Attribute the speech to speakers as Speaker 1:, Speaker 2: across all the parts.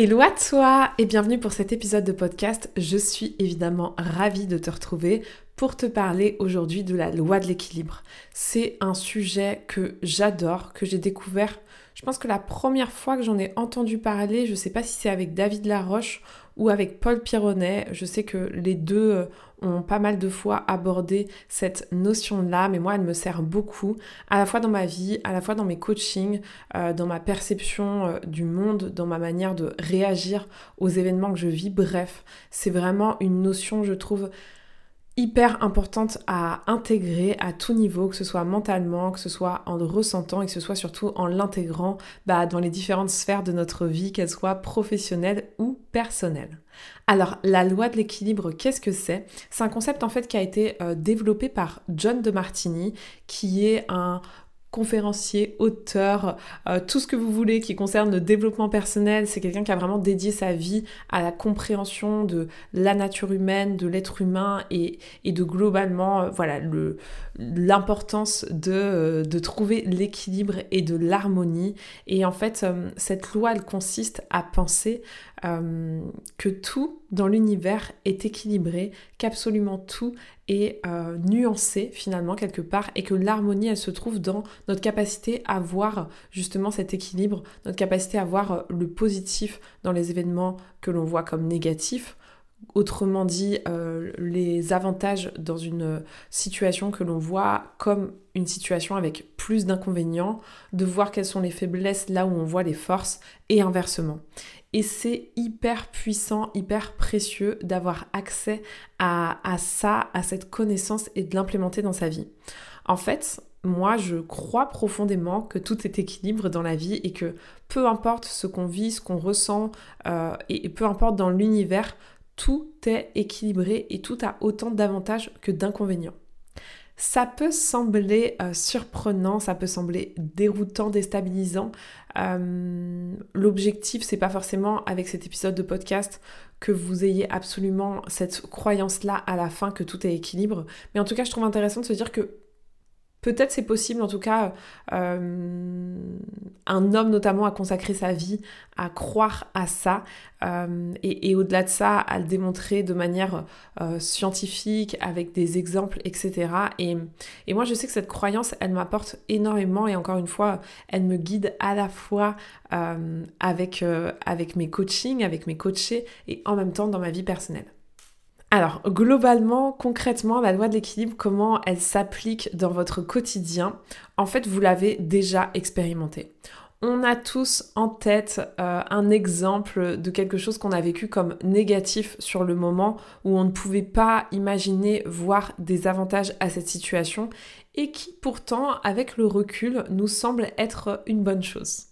Speaker 1: Hello à toi et bienvenue pour cet épisode de podcast. Je suis évidemment ravie de te retrouver pour te parler aujourd'hui de la loi de l'équilibre. C'est un sujet que j'adore, que j'ai découvert. Je pense que la première fois que j'en ai entendu parler, je ne sais pas si c'est avec David Laroche ou avec Paul Pironnet. Je sais que les deux euh, ont pas mal de fois abordé cette notion-là, mais moi, elle me sert beaucoup, à la fois dans ma vie, à la fois dans mes coachings, euh, dans ma perception euh, du monde, dans ma manière de réagir aux événements que je vis. Bref, c'est vraiment une notion, je trouve, hyper importante à intégrer à tout niveau, que ce soit mentalement, que ce soit en le ressentant et que ce soit surtout en l'intégrant bah, dans les différentes sphères de notre vie, qu'elles soient professionnelles ou personnelles. Alors, la loi de l'équilibre, qu'est-ce que c'est? C'est un concept en fait qui a été euh, développé par John de Martini, qui est un conférencier, auteur, euh, tout ce que vous voulez qui concerne le développement personnel. C'est quelqu'un qui a vraiment dédié sa vie à la compréhension de la nature humaine, de l'être humain et, de globalement, euh, voilà, l'importance de, euh, de, trouver l'équilibre et de l'harmonie. Et en fait, cette loi, elle consiste à penser que tout dans l'univers est équilibré, qu'absolument tout est euh, nuancé finalement quelque part et que l'harmonie elle se trouve dans notre capacité à voir justement cet équilibre, notre capacité à voir euh, le positif dans les événements que l'on voit comme négatifs. Autrement dit, euh, les avantages dans une situation que l'on voit comme une situation avec plus d'inconvénients, de voir quelles sont les faiblesses là où on voit les forces et inversement. Et c'est hyper puissant, hyper précieux d'avoir accès à, ça, à cette connaissance et de l'implémenter dans sa vie. En fait, moi, je crois profondément que tout est équilibre dans la vie et que peu importe ce qu'on vit, ce qu'on ressent, euh, et peu importe dans l'univers, tout est équilibré et tout a autant d'avantages que d'inconvénients. Ça peut sembler euh, surprenant, ça peut sembler déroutant, déstabilisant. Euh, l'objectif, c'est pas forcément avec cet épisode de podcast que vous ayez absolument cette croyance-là à la fin que tout est équilibre. Mais en tout cas, je trouve intéressant de se dire que Peut-être c'est possible, en tout cas, euh, un homme notamment a consacré sa vie à croire à ça euh, et, au-delà de ça, à le démontrer de manière euh, scientifique, avec des exemples, etc. Et, moi, je sais que cette croyance, elle m'apporte énormément et encore une fois, elle me guide à la fois avec mes coachings, avec mes coachés et en même temps dans ma vie personnelle. Alors, globalement, concrètement, la loi de l'équilibre, comment elle s'applique dans votre quotidien En fait, vous l'avez déjà expérimenté. On a tous en tête euh, un exemple de quelque chose qu'on a vécu comme négatif sur le moment, où on ne pouvait pas imaginer voir des avantages à cette situation, et qui pourtant, avec le recul, nous semble être une bonne chose.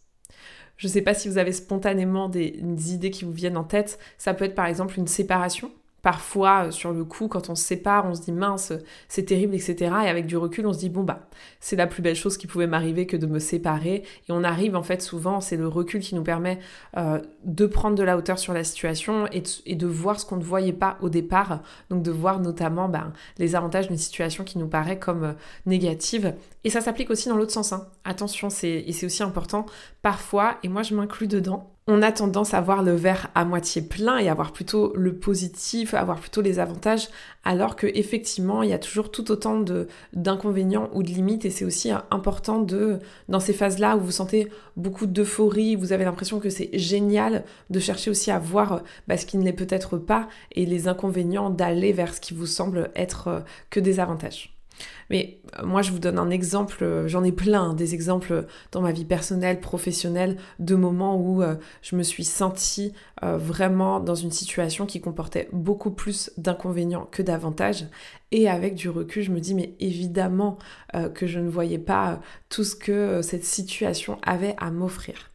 Speaker 1: Je ne sais pas si vous avez spontanément des idées qui vous viennent en tête. Ça peut être par exemple une séparation Parfois, euh, sur le coup, quand on se sépare, on se dit mince, c'est terrible, etc. Et avec du recul, on se dit bon bah, c'est la plus belle chose qui pouvait m'arriver que de me séparer. Et on arrive en fait souvent, c'est le recul qui nous permet euh, de prendre de la hauteur sur la situation et de, voir ce qu'on ne voyait pas au départ. Donc de voir notamment bah, les avantages d'une situation qui nous paraît comme euh, négative. Et ça s'applique aussi dans l'autre sens. Hein. Attention, et c'est aussi important. Parfois, et moi je m'inclus dedans, on a tendance à voir le verre à moitié plein et à voir plutôt le positif, à voir plutôt les avantages, alors que effectivement il y a toujours tout autant d'inconvénients ou de limites et c'est aussi important de dans ces phases-là où vous sentez beaucoup d'euphorie, vous avez l'impression que c'est génial de chercher aussi à voir bah, ce qui ne l'est peut-être pas et les inconvénients d'aller vers ce qui vous semble être euh, que des avantages. Mais euh, moi, je vous donne un exemple, euh, j'en ai plein, hein, des exemples dans ma vie personnelle, professionnelle, de moments où euh, je me suis sentie vraiment dans une situation qui comportait beaucoup plus d'inconvénients que d'avantages. Et avec du recul, je me dis, mais évidemment que je ne voyais pas tout ce que cette situation avait à m'offrir.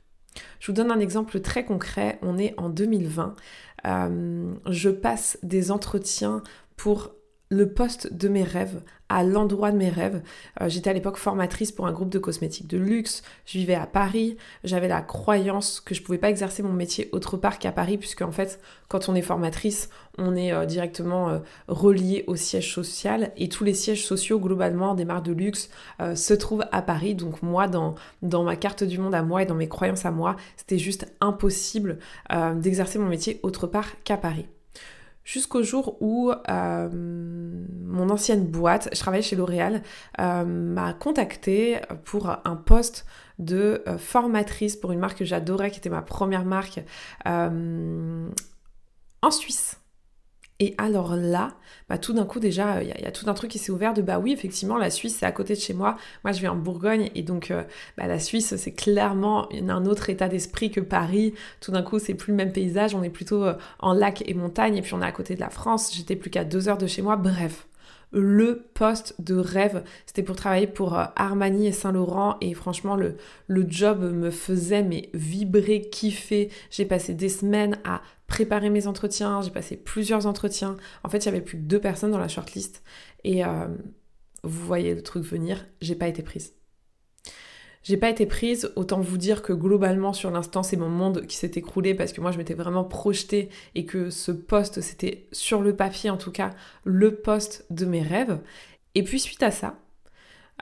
Speaker 1: Je vous donne un exemple très concret. On est en 2020. je passe des entretiens pour le poste de mes rêves, à l'endroit de mes rêves. Euh, j'étais à l'époque formatrice pour un groupe de cosmétiques de luxe, je vivais à Paris, j'avais la croyance que je pouvais pas exercer mon métier autre part qu'à Paris, puisque en fait, quand on est formatrice, on est euh, directement euh, relié au siège social, et tous les sièges sociaux, globalement, des marques de luxe, se trouvent à Paris. Donc moi, dans ma carte du monde à moi et dans mes croyances à moi, c'était juste impossible d'exercer mon métier autre part qu'à Paris jusqu'au jour où euh, mon ancienne boîte, je travaillais chez L'Oréal, euh, m'a contacté pour un poste de euh, formatrice pour une marque que j'adorais, qui était ma première marque en Suisse. Et alors là, bah, tout d'un coup déjà, il y, a tout un truc qui s'est ouvert de bah oui, effectivement, la Suisse, c'est à côté de chez moi. Moi, je vais en Bourgogne et donc euh, bah, la Suisse, c'est clairement un autre état d'esprit que Paris. Tout d'un coup, c'est plus le même paysage, on est plutôt euh, en lac et montagne et puis on est à côté de la France. J'étais plus qu'à deux heures de chez moi. Bref, le poste de rêve. C'était pour travailler pour euh, Armani et Saint-Laurent et franchement le, job me faisait mais vibrer, kiffer. J'ai passé des semaines à préparer mes entretiens, j'ai passé plusieurs entretiens. En fait, il y avait plus que deux personnes dans la shortlist et euh, vous voyez le truc venir, j'ai pas été prise. J'ai pas été prise, autant vous dire que globalement sur l'instant c'est mon monde qui s'est écroulé parce que moi je m'étais vraiment projetée et que ce poste c'était sur le papier en tout cas le poste de mes rêves. Et puis suite à ça,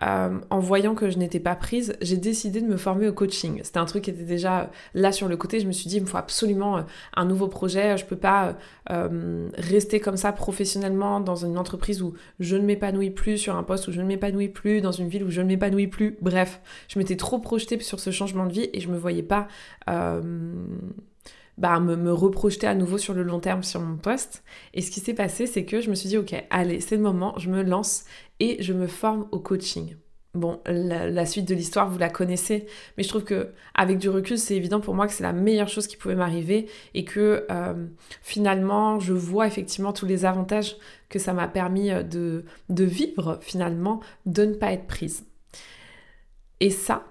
Speaker 1: euh, en voyant que je n'étais pas prise, j'ai décidé de me former au coaching. C'était un truc qui était déjà là sur le côté. Je me suis dit, il me faut absolument euh, un nouveau projet. Je peux pas euh, rester comme ça professionnellement dans une entreprise où je ne m'épanouis plus, sur un poste où je ne m'épanouis plus, dans une ville où je ne m'épanouis plus. Bref, je m'étais trop projetée sur ce changement de vie et je me voyais pas bah, me, me reprojeter à nouveau sur le long terme sur mon poste. Et ce qui s'est passé, c'est que je me suis dit, ok, allez, c'est le moment, je me lance et je me forme au coaching. Bon, la, suite de l'histoire, vous la connaissez, mais je trouve que avec du recul, c'est évident pour moi que c'est la meilleure chose qui pouvait m'arriver et que euh, finalement, je vois effectivement tous les avantages que ça m'a permis euh, de, de vivre finalement, de ne pas être prise. Et ça,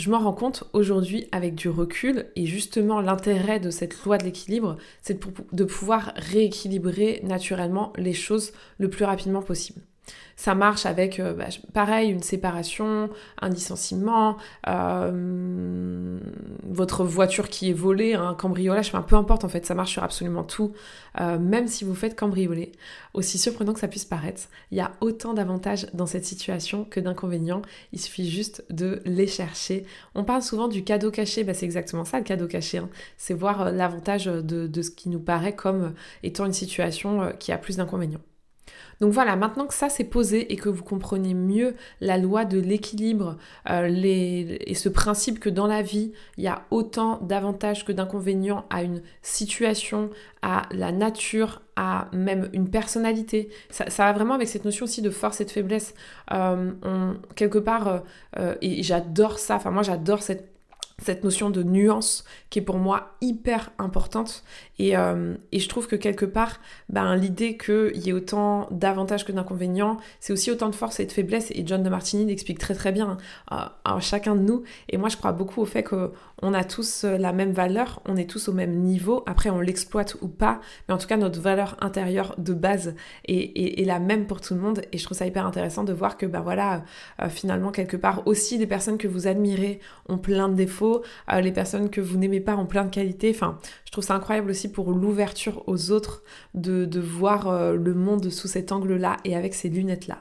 Speaker 1: je m'en rends compte aujourd'hui avec du recul et justement l'intérêt de cette loi de l'équilibre, c'est de, pouvoir rééquilibrer naturellement les choses le plus rapidement possible. Ça marche avec, euh, bah, pareil, une séparation, un licenciement, euh, votre voiture qui est volée, un cambriolage, peu importe en fait, ça marche sur absolument tout. Euh, même si vous faites cambrioler, aussi surprenant que ça puisse paraître, il y a autant d'avantages dans cette situation que d'inconvénients. Il suffit juste de les chercher. On parle souvent du cadeau caché, bah, c'est exactement ça le cadeau caché. Hein. C'est voir l'avantage de, ce qui nous paraît comme étant une situation qui a plus d'inconvénients. Donc voilà, maintenant que ça s'est posé et que vous comprenez mieux la loi de l'équilibre euh, et ce principe que dans la vie, il y a autant d'avantages que d'inconvénients à une situation, à la nature, à même une personnalité. Ça, va vraiment avec cette notion aussi de force et de faiblesse. Euh, quelque part, euh, et j'adore ça, enfin moi j'adore cette cette notion de nuance qui est pour moi hyper importante. Et, euh, et je trouve que quelque part, ben, l'idée qu'il y ait autant d'avantages que d'inconvénients, c'est aussi autant de force et de faiblesse. Et John de Martini l'explique très très bien à, chacun de nous. Et moi, je crois beaucoup au fait qu'on a tous la même valeur, on est tous au même niveau. Après, on l'exploite ou pas, mais en tout cas, notre valeur intérieure de base est, est, la même pour tout le monde. Et je trouve ça hyper intéressant de voir que, ben voilà, euh, finalement, quelque part, aussi les personnes que vous admirez ont plein de défauts euh, les personnes que vous n'aimez pas en plein de qualité. Enfin, je trouve ça incroyable aussi pour l'ouverture aux autres de, voir euh, le monde sous cet angle-là et avec ces lunettes-là.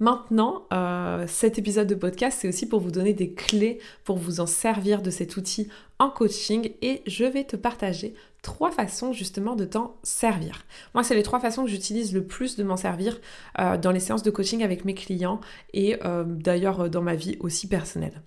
Speaker 1: Maintenant, euh, cet épisode de podcast, c'est aussi pour vous donner des clés pour vous en servir de cet outil en coaching et je vais te partager trois façons justement de t'en servir. Moi, c'est les trois façons que j'utilise le plus de m'en servir dans les séances de coaching avec mes clients et d'ailleurs dans ma vie aussi personnelle.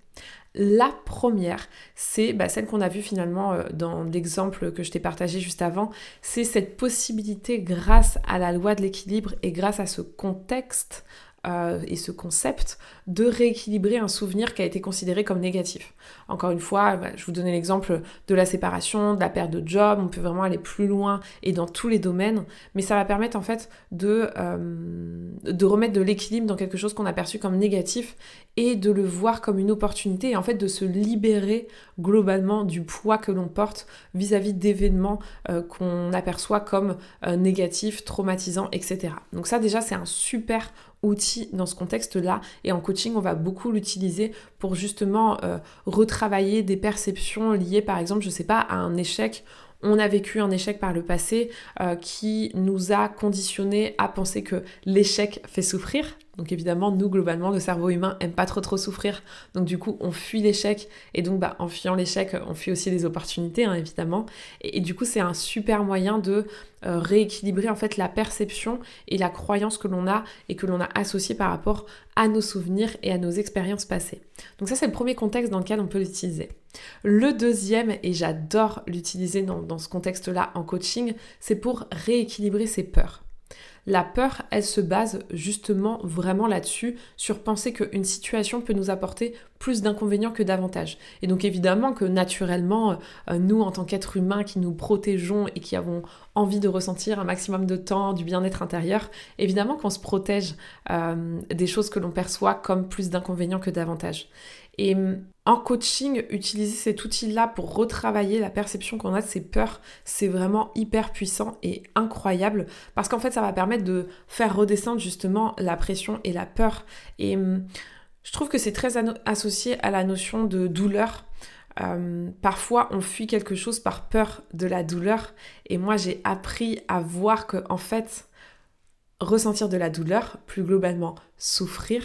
Speaker 1: La première, c'est bah, celle qu'on a vue finalement euh, dans l'exemple que je t'ai partagé juste avant, c'est cette possibilité grâce à la loi de l'équilibre et grâce à ce contexte euh, et ce concept de rééquilibrer un souvenir qui a été considéré comme négatif. Encore une fois, bah, je vous donnais l'exemple de la séparation, de la perte de job, on peut vraiment aller plus loin et dans tous les domaines, mais ça va permettre en fait de, euh, de remettre de l'équilibre dans quelque chose qu'on a perçu comme négatif et de le voir comme une opportunité et en fait de se libérer globalement du poids que l'on porte vis-à-vis d'événements euh, qu'on aperçoit comme négatifs, traumatisants, etc. Donc ça déjà c'est un super outil dans ce contexte-là. Et en coaching, on va beaucoup l'utiliser pour justement euh, retravailler des perceptions liées, par exemple, je sais pas, à un échec. On a vécu un échec par le passé euh, qui nous a conditionné à penser que l'échec fait souffrir, donc évidemment, nous, globalement, le cerveau humain aime pas trop trop souffrir. Donc du coup, on fuit l'échec. Et donc, bah, en fuyant l'échec, on fuit aussi les opportunités, hein, évidemment. Et, du coup, c'est un super moyen de euh, rééquilibrer en fait la perception et la croyance que l'on a et que l'on a associée par rapport à nos souvenirs et à nos expériences passées. Donc ça, c'est le premier contexte dans lequel on peut l'utiliser. Le deuxième, et j'adore l'utiliser dans, dans ce contexte-là en coaching, c'est pour rééquilibrer ses peurs. La peur, elle se base justement vraiment là-dessus, sur penser qu'une situation peut nous apporter plus d'inconvénients que d'avantages. Et donc évidemment que naturellement, euh, nous, en tant qu'êtres humains qui nous protégeons et qui avons envie de ressentir un maximum de temps du bien-être intérieur, évidemment qu'on se protège euh, des choses que l'on perçoit comme plus d'inconvénients que d'avantages. Et hum, en coaching, utiliser cet outil-là pour retravailler la perception qu'on a de ses peurs, c'est vraiment hyper puissant et incroyable parce qu'en fait, ça va permettre de faire redescendre justement la pression et la peur. Et hum, je trouve que c'est très associé à la notion de douleur. Hum, parfois, on fuit quelque chose par peur de la douleur. Et moi, j'ai appris à voir que, en fait, ressentir de la douleur, plus globalement souffrir,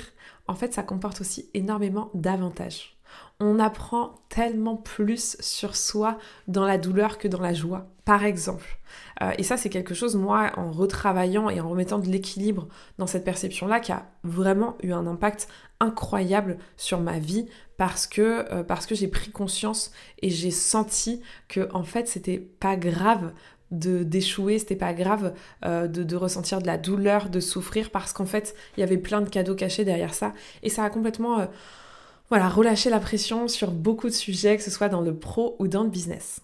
Speaker 1: en fait, ça comporte aussi énormément d'avantages. On apprend tellement plus sur soi dans la douleur que dans la joie, par exemple. Euh, et ça, c'est quelque chose, moi, en retravaillant et en remettant de l'équilibre dans cette perception-là, qui a vraiment eu un impact incroyable sur ma vie parce que, euh, parce que j'ai pris conscience et j'ai senti que, en fait, c'était pas grave de d'échouer, c'était pas grave euh, de, ressentir de la douleur, de souffrir, parce qu'en fait, il y avait plein de cadeaux cachés derrière ça. Et ça a complètement, euh, voilà, relâché la pression sur beaucoup de sujets, que ce soit dans le pro ou dans le business.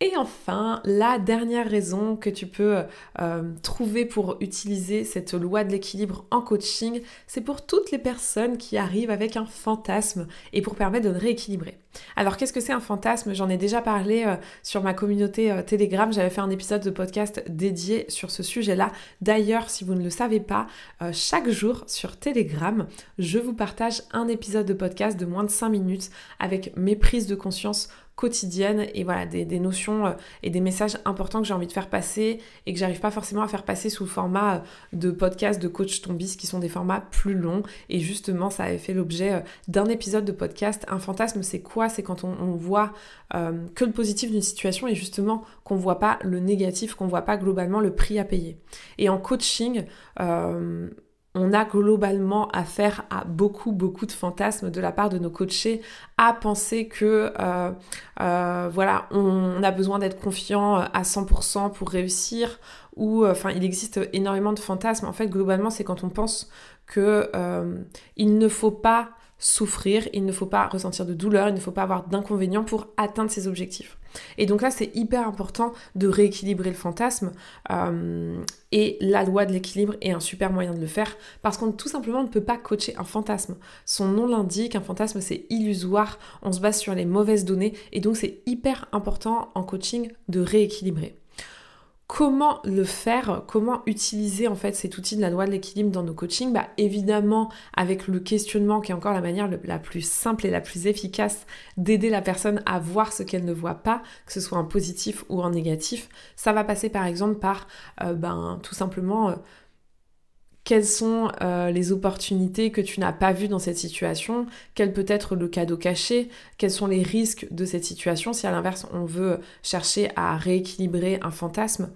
Speaker 1: Et enfin, la dernière raison que tu peux euh, trouver pour utiliser cette loi de l'équilibre en coaching, c'est pour toutes les personnes qui arrivent avec un fantasme et pour permettre de rééquilibrer. Alors qu'est-ce que c'est un fantasme? J'en ai déjà parlé euh, sur ma communauté euh, Telegram, j'avais fait un épisode de podcast dédié sur ce sujet-là. D'ailleurs, si vous ne le savez pas, chaque jour sur Telegram, je vous partage un épisode de podcast de moins de 5 minutes avec mes prises de conscience quotidienne et voilà des, notions euh, et des messages importants que j'ai envie de faire passer et que j'arrive pas forcément à faire passer sous le format euh, de podcast de coach tombis qui sont des formats plus longs. Et justement ça avait fait l'objet euh, d'un épisode de podcast un fantasme c'est quoi? C'est quand on, voit que le positif d'une situation et justement qu'on voit pas le négatif qu'on voit pas globalement le prix à payer. Et en coaching on a globalement affaire à beaucoup, beaucoup de fantasmes de la part de nos coachés, à penser que euh, euh, voilà, on, a besoin d'être confiant à 100% pour réussir, ou enfin, il existe énormément de fantasmes. En fait, globalement, c'est quand on pense que euh, il ne faut pas souffrir, il ne faut pas ressentir de douleur, il ne faut pas avoir d'inconvénients pour atteindre ses objectifs. Et donc là, c'est hyper important de rééquilibrer le fantasme. Euh, et la loi de l'équilibre est un super moyen de le faire parce qu'on tout simplement ne peut pas coacher un fantasme. Son nom l'indique, un fantasme c'est illusoire, on se base sur les mauvaises données et donc c'est hyper important en coaching de rééquilibrer. Comment le faire Comment utiliser en fait cet outil de la loi de l'équilibre dans nos coachings? Bah évidemment avec le questionnement qui est encore la manière la plus simple et la plus efficace d'aider la personne à voir ce qu'elle ne voit pas, que ce soit en positif ou en négatif. Ça va passer par exemple par euh, ben tout simplement euh, quelles sont euh, les opportunités que tu n'as pas vues dans cette situation, quel peut être le cadeau caché, quels sont les risques de cette situation si à l'inverse on veut chercher à rééquilibrer un fantasme,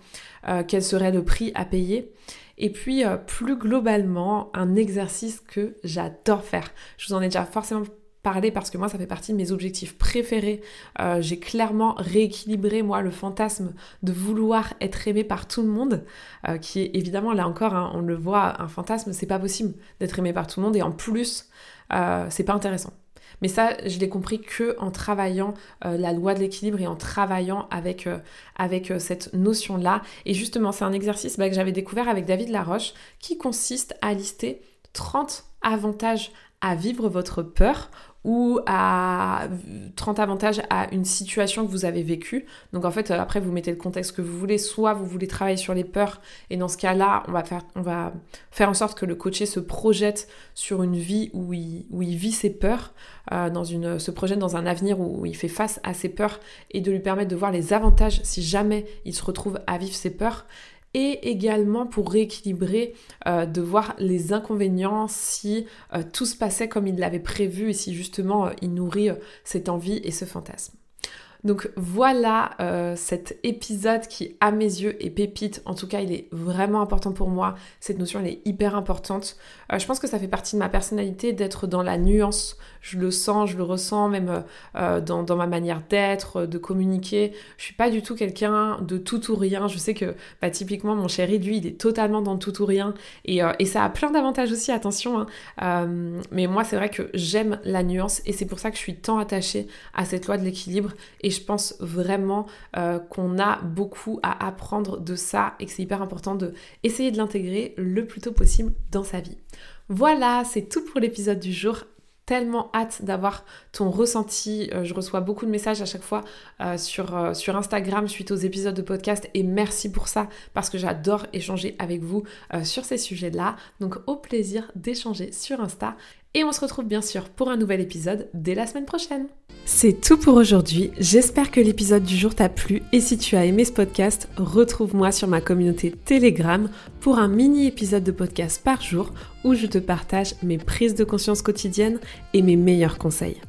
Speaker 1: euh, quel serait le prix à payer. Et puis euh, plus globalement, un exercice que j'adore faire. Je vous en ai déjà forcément parler parce que moi ça fait partie de mes objectifs préférés. Euh, j'ai clairement rééquilibré moi le fantasme de vouloir être aimé par tout le monde, euh, qui est évidemment là encore, hein, on le voit, un fantasme, c'est pas possible d'être aimé par tout le monde et en plus euh, c'est pas intéressant. Mais ça, je l'ai compris que en travaillant la loi de l'équilibre et en travaillant avec, cette notion-là. Et justement, c'est un exercice bah, que j'avais découvert avec David Laroche qui consiste à lister 30 avantages à vivre votre peur ou à 30 avantages à une situation que vous avez vécue. Donc en fait, après, vous mettez le contexte que vous voulez. Soit vous voulez travailler sur les peurs, et dans ce cas-là, on va faire, on va faire en sorte que le coaché se projette sur une vie où il, où il vit ses peurs, euh, dans une, se projette dans un avenir où il fait face à ses peurs, et de lui permettre de voir les avantages si jamais il se retrouve à vivre ses peurs et également pour rééquilibrer, euh, de voir les inconvénients si euh, tout se passait comme il l'avait prévu et si justement euh, il nourrit cette envie et ce fantasme. Donc voilà cet épisode qui à mes yeux est pépite. En tout cas, il est vraiment important pour moi. Cette notion, elle est hyper importante. Je pense que ça fait partie de ma personnalité d'être dans la nuance. Je le sens, je le ressens même euh, dans, ma manière d'être, de communiquer. Je suis pas du tout quelqu'un de tout ou rien. Je sais que bah, typiquement mon chéri, lui, il est totalement dans tout ou rien. Et, ça a plein d'avantages aussi, attention. Hein. mais moi, c'est vrai que j'aime la nuance et c'est pour ça que je suis tant attachée à cette loi de l'équilibre. Et je pense vraiment euh, qu'on a beaucoup à apprendre de ça et que c'est hyper important de essayer de l'intégrer le plus tôt possible dans sa vie. Voilà, c'est tout pour l'épisode du jour tellement hâte d'avoir ton ressenti. Euh, je reçois beaucoup de messages à chaque fois euh, sur, sur Instagram suite aux épisodes de podcast et merci pour ça parce que j'adore échanger avec vous sur ces sujets-là. Donc au plaisir d'échanger sur Insta et on se retrouve bien sûr pour un nouvel épisode dès la semaine prochaine. C'est tout pour aujourd'hui, j'espère que l'épisode du jour t'a plu et si tu as aimé ce podcast, retrouve-moi sur ma communauté Telegram pour un mini épisode de podcast par jour où je te partage mes prises de conscience quotidiennes et mes meilleurs conseils.